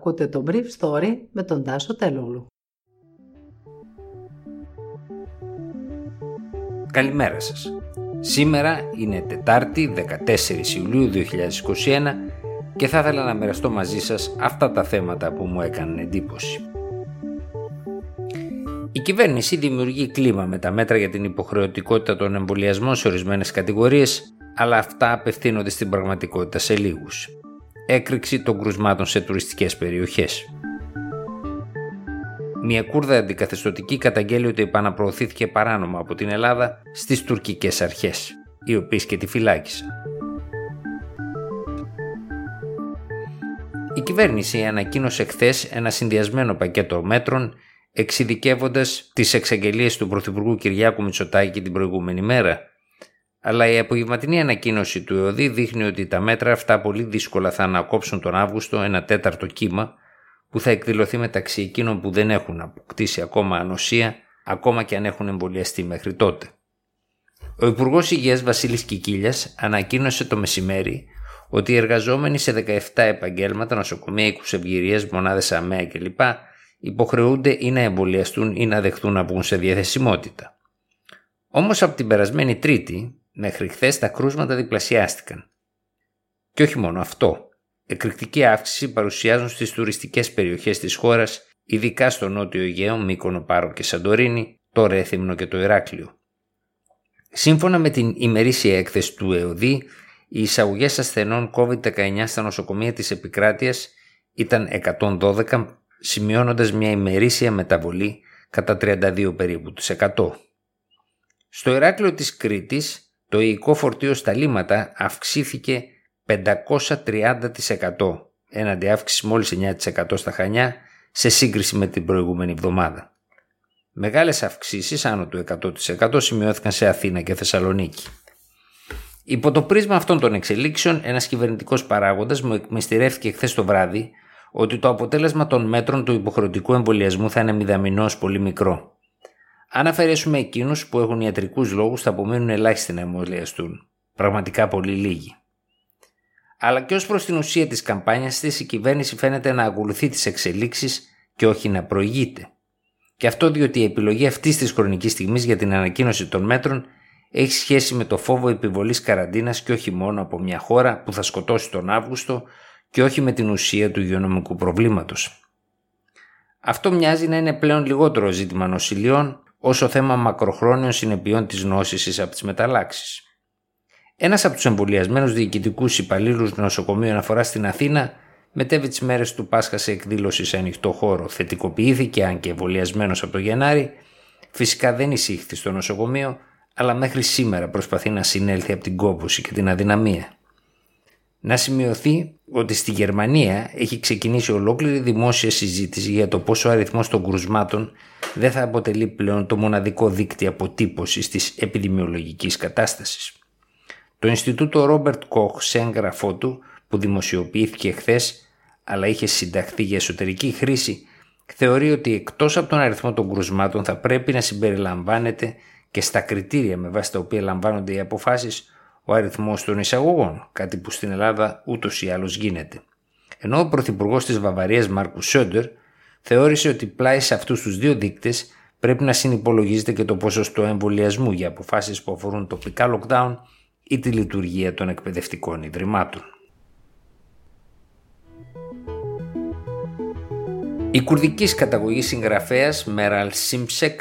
Ακούτε το Brief Story με τον Τάσο Τελούλου. Καλημέρα σας. Σήμερα είναι Τετάρτη 14 Ιουλίου 2021 και θα ήθελα να μοιραστώ μαζί σας αυτά τα θέματα που μου έκαναν εντύπωση. Η κυβέρνηση δημιουργεί κλίμα με τα μέτρα για την υποχρεωτικότητα των εμβολιασμών σε ορισμένες κατηγορίες, αλλά αυτά απευθύνονται στην πραγματικότητα σε λίγους. Έκρηξη των κρουσμάτων σε τουριστικές περιοχές. Μια Κούρδα αντικαθεστωτική καταγγέλει ότι επαναπροωθήθηκε παράνομα από την Ελλάδα στις τουρκικές αρχές, οι οποίες και τη φυλάκισαν. Η κυβέρνηση ανακοίνωσε χθες ένα συνδυασμένο πακέτο μέτρων εξειδικεύοντας τις εξαγγελίες του Πρωθυπουργού Κυριάκου Μητσοτάκη την προηγούμενη μέρα. Αλλά η απογευματινή ανακοίνωση του ΕΟΔΗ δείχνει ότι τα μέτρα αυτά πολύ δύσκολα θα ανακόψουν τον Αύγουστο ένα τέταρτο κύμα που θα εκδηλωθεί μεταξύ εκείνων που δεν έχουν αποκτήσει ακόμα ανοσία, ακόμα και αν έχουν εμβολιαστεί μέχρι τότε. Ο Υπουργός Υγείας Βασίλης Κικίλιας ανακοίνωσε το μεσημέρι ότι οι εργαζόμενοι σε 17 επαγγέλματα, νοσοκομεία, οίκους ευγυρίας, μονάδες ΑΜΕΑ κλπ υποχρεούνται ή να εμβολιαστούν ή να δεχτούν να βγουν σε διαθεσιμότητα. Όμως από την περασμένη Τρίτη μέχρι χθες τα κρούσματα διπλασιάστηκαν. Και όχι μόνο αυτό. Εκρηκτική αύξηση παρουσιάζουν στις τουριστικές περιοχές της χώρας, ειδικά στο νότιο Αιγαίο, Μύκονο, Πάρο και Σαντορίνη, το Ρέθυμνο και το Ηράκλειο. Σύμφωνα με την ημερήσια έκθεση του ΕΟΔΗ, οι εισαγωγές ασθενών COVID-19 στα νοσοκομεία της επικράτειας ήταν 112 σημειώνοντας μια ημερήσια μεταβολή κατά 32 περίπου του 100. Στο Ηράκλειο της Κρήτης το υλικό φορτίο στα λίματα αυξήθηκε 530% έναντι αύξησης μόλις 9% στα Χανιά σε σύγκριση με την προηγούμενη εβδομάδα. Μεγάλες αυξήσεις άνω του 100% σημειώθηκαν σε Αθήνα και Θεσσαλονίκη. Υπό το πρίσμα αυτών των εξελίξεων, ένας κυβερνητικός παράγοντας μου εκμυστηρεύτηκε χθες το βράδυ ότι το αποτέλεσμα των μέτρων του υποχρεωτικού εμβολιασμού θα είναι μηδαμινός πολύ μικρό. Αν αφαιρέσουμε εκείνους που έχουν ιατρικούς λόγους, θα απομείνουν ελάχιστοι να εμβολιαστούν. Πραγματικά πολύ λίγοι. Αλλά και ως προς την ουσία της καμπάνιας της, η κυβέρνηση φαίνεται να ακολουθεί τις εξελίξεις και όχι να προηγείται. Και αυτό διότι η επιλογή αυτής της χρονικής στιγμής για την ανακοίνωση των μέτρων έχει σχέση με το φόβο επιβολής καραντίνας και όχι μόνο από μια χώρα που θα σκοτώσει τον Αύγουστο και όχι με την ουσία του υγειονομικού προβλήματος. Αυτό μοιάζει να είναι πλέον λιγότερο ζήτημα νοσηλειών όσο θέμα μακροχρόνιων συνεπειών της νόσησης από τις μεταλλάξεις. Ένας από τους εμβολιασμένους διοικητικούς υπαλλήλους νοσοκομείου αναφορά στην Αθήνα μετέβη τις μέρες του Πάσχα σε εκδήλωση σε ανοιχτό χώρο. Θετικοποιήθηκε, αν και εμβολιασμένος από το Γενάρη, φυσικά δεν εισήχθη στο νοσοκομείο, αλλά μέχρι σήμερα προσπαθεί να συνέλθει από την κόπωση και την αδυναμία. Να σημειωθεί ότι στη Γερμανία έχει ξεκινήσει ολόκληρη δημόσια συζήτηση για το πόσο ο αριθμός των κρουσμάτων δεν θα αποτελεί πλέον το μοναδικό δίκτυο αποτύπωσης της επιδημιολογικής κατάστασης. Το Ινστιτούτο Ρόμπερτ Κοχ σε έγγραφό του που δημοσιοποιήθηκε χθες αλλά είχε συνταχθεί για εσωτερική χρήση θεωρεί ότι εκτός από τον αριθμό των κρουσμάτων θα πρέπει να συμπεριλαμβάνεται και στα κριτήρια με βάση τα οποία λαμβάνονται οι αποφάσεις ο αριθμός των εισαγωγών, κάτι που στην Ελλάδα ούτως ή άλλως γίνεται. Ενώ ο Πρωθυπουργός της Βαβαρίας Μάρκου Σόντερ θεώρησε ότι πλάι σε αυτούς τους δύο δείκτες πρέπει να συνυπολογίζεται και το ποσοστό εμβολιασμού για αποφάσεις που αφορούν τοπικά lockdown ή τη λειτουργία των εκπαιδευτικών ιδρυμάτων. Η κουρδική καταγωγή συγγραφέας Μέραλ Σίμψεκ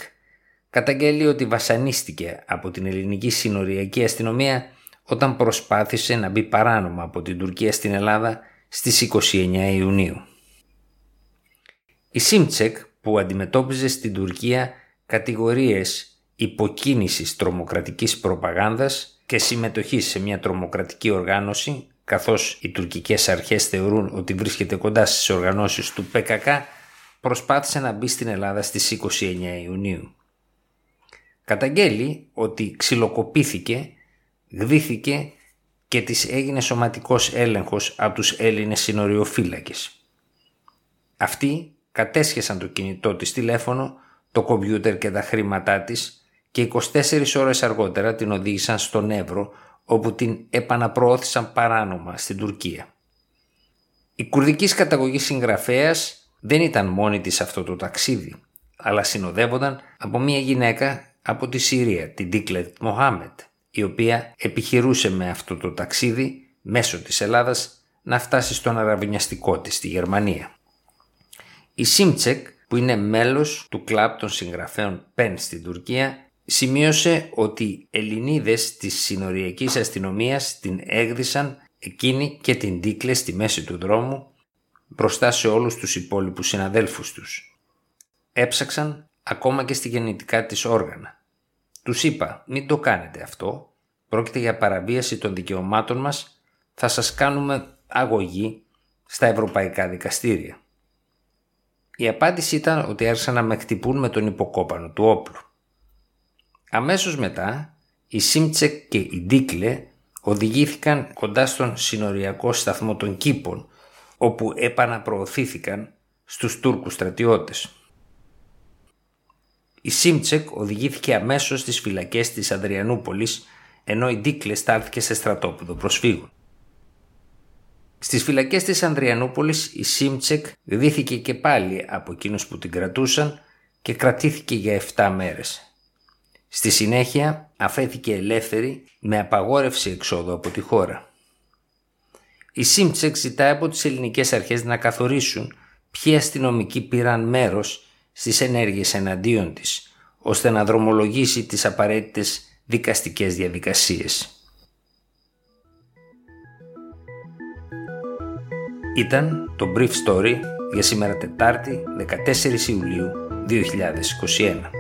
καταγγέλει ότι βασανίστηκε από την ελληνική συνοριακή αστυνομία όταν προσπάθησε να μπει παράνομα από την Τουρκία στην Ελλάδα στις 29 Ιουνίου. Η Σίμτσεκ που αντιμετώπιζε στην Τουρκία κατηγορίες υποκίνησης τρομοκρατικής προπαγάνδας και συμμετοχής σε μια τρομοκρατική οργάνωση καθώς οι τουρκικές αρχές θεωρούν ότι βρίσκεται κοντά στις οργανώσεις του ΠΚΚ προσπάθησε να μπει στην Ελλάδα στις 29 Ιουνίου. Καταγγέλει ότι ξυλοκοπήθηκε γδύθηκε και της έγινε σωματικός έλεγχος από τους Έλληνες συνοριοφύλακες. Αυτοί κατέσχεσαν το κινητό της τηλέφωνο, το κομπιούτερ και τα χρήματά της και 24 ώρες αργότερα την οδήγησαν στον Εύρο όπου την επαναπροώθησαν παράνομα στην Τουρκία. Η κουρδικής καταγωγής συγγραφέας δεν ήταν μόνη της αυτό το ταξίδι, αλλά συνοδεύονταν από μια γυναίκα από τη Συρία, την Ντίκλετ Μοχάμετ, η οποία επιχειρούσε με αυτό το ταξίδι μέσω της Ελλάδας να φτάσει στον αραβωνιαστικό της στη Γερμανία. Η Σίμτσεκ, που είναι μέλος του κλαμπ των συγγραφέων Πεν στην Τουρκία, σημείωσε ότι Ελληνίδες της συνοριακής αστυνομίας την έγδισαν εκείνη και την Ντίκλε στη μέση του δρόμου μπροστά σε όλους τους υπόλοιπους συναδέλφους τους. Έψαξαν ακόμα και στη γεννητικά της όργανα. Τους είπα μην το κάνετε αυτό, πρόκειται για παραβίαση των δικαιωμάτων μας, θα σας κάνουμε αγωγή στα ευρωπαϊκά δικαστήρια. Η απάντηση ήταν ότι άρχισαν να με χτυπούν με τον υποκόπανο του όπλου. Αμέσως μετά, η Σίμτσεκ και η Ντίκλε οδηγήθηκαν κοντά στον συνοριακό σταθμό των Κήπων, όπου επαναπροωθήθηκαν στους Τούρκους στρατιώτες. Η Σίμτσεκ οδηγήθηκε αμέσως στις φυλακές της Ανδριανούπολης, ενώ η Ντίκλες στάλθηκε σε στρατόπεδο προσφύγων. Στις φυλακές της Ανδριανούπολης η Σίμτσεκ δίθηκε και πάλι από εκείνους που την κρατούσαν και κρατήθηκε για 7 μέρες. Στη συνέχεια αφέθηκε ελεύθερη με απαγόρευση εξόδου από τη χώρα. Η Σίμτσεκ ζητάει από τις ελληνικές αρχές να καθορίσουν ποιοι αστυνομικοί πήραν μέρος στις ενέργειες εναντίον της, ώστε να δρομολογήσει τις απαραίτητες δικαστικές διαδικασίες. Ήταν το Brief Story για σήμερα Τετάρτη 14 Ιουλίου 2021.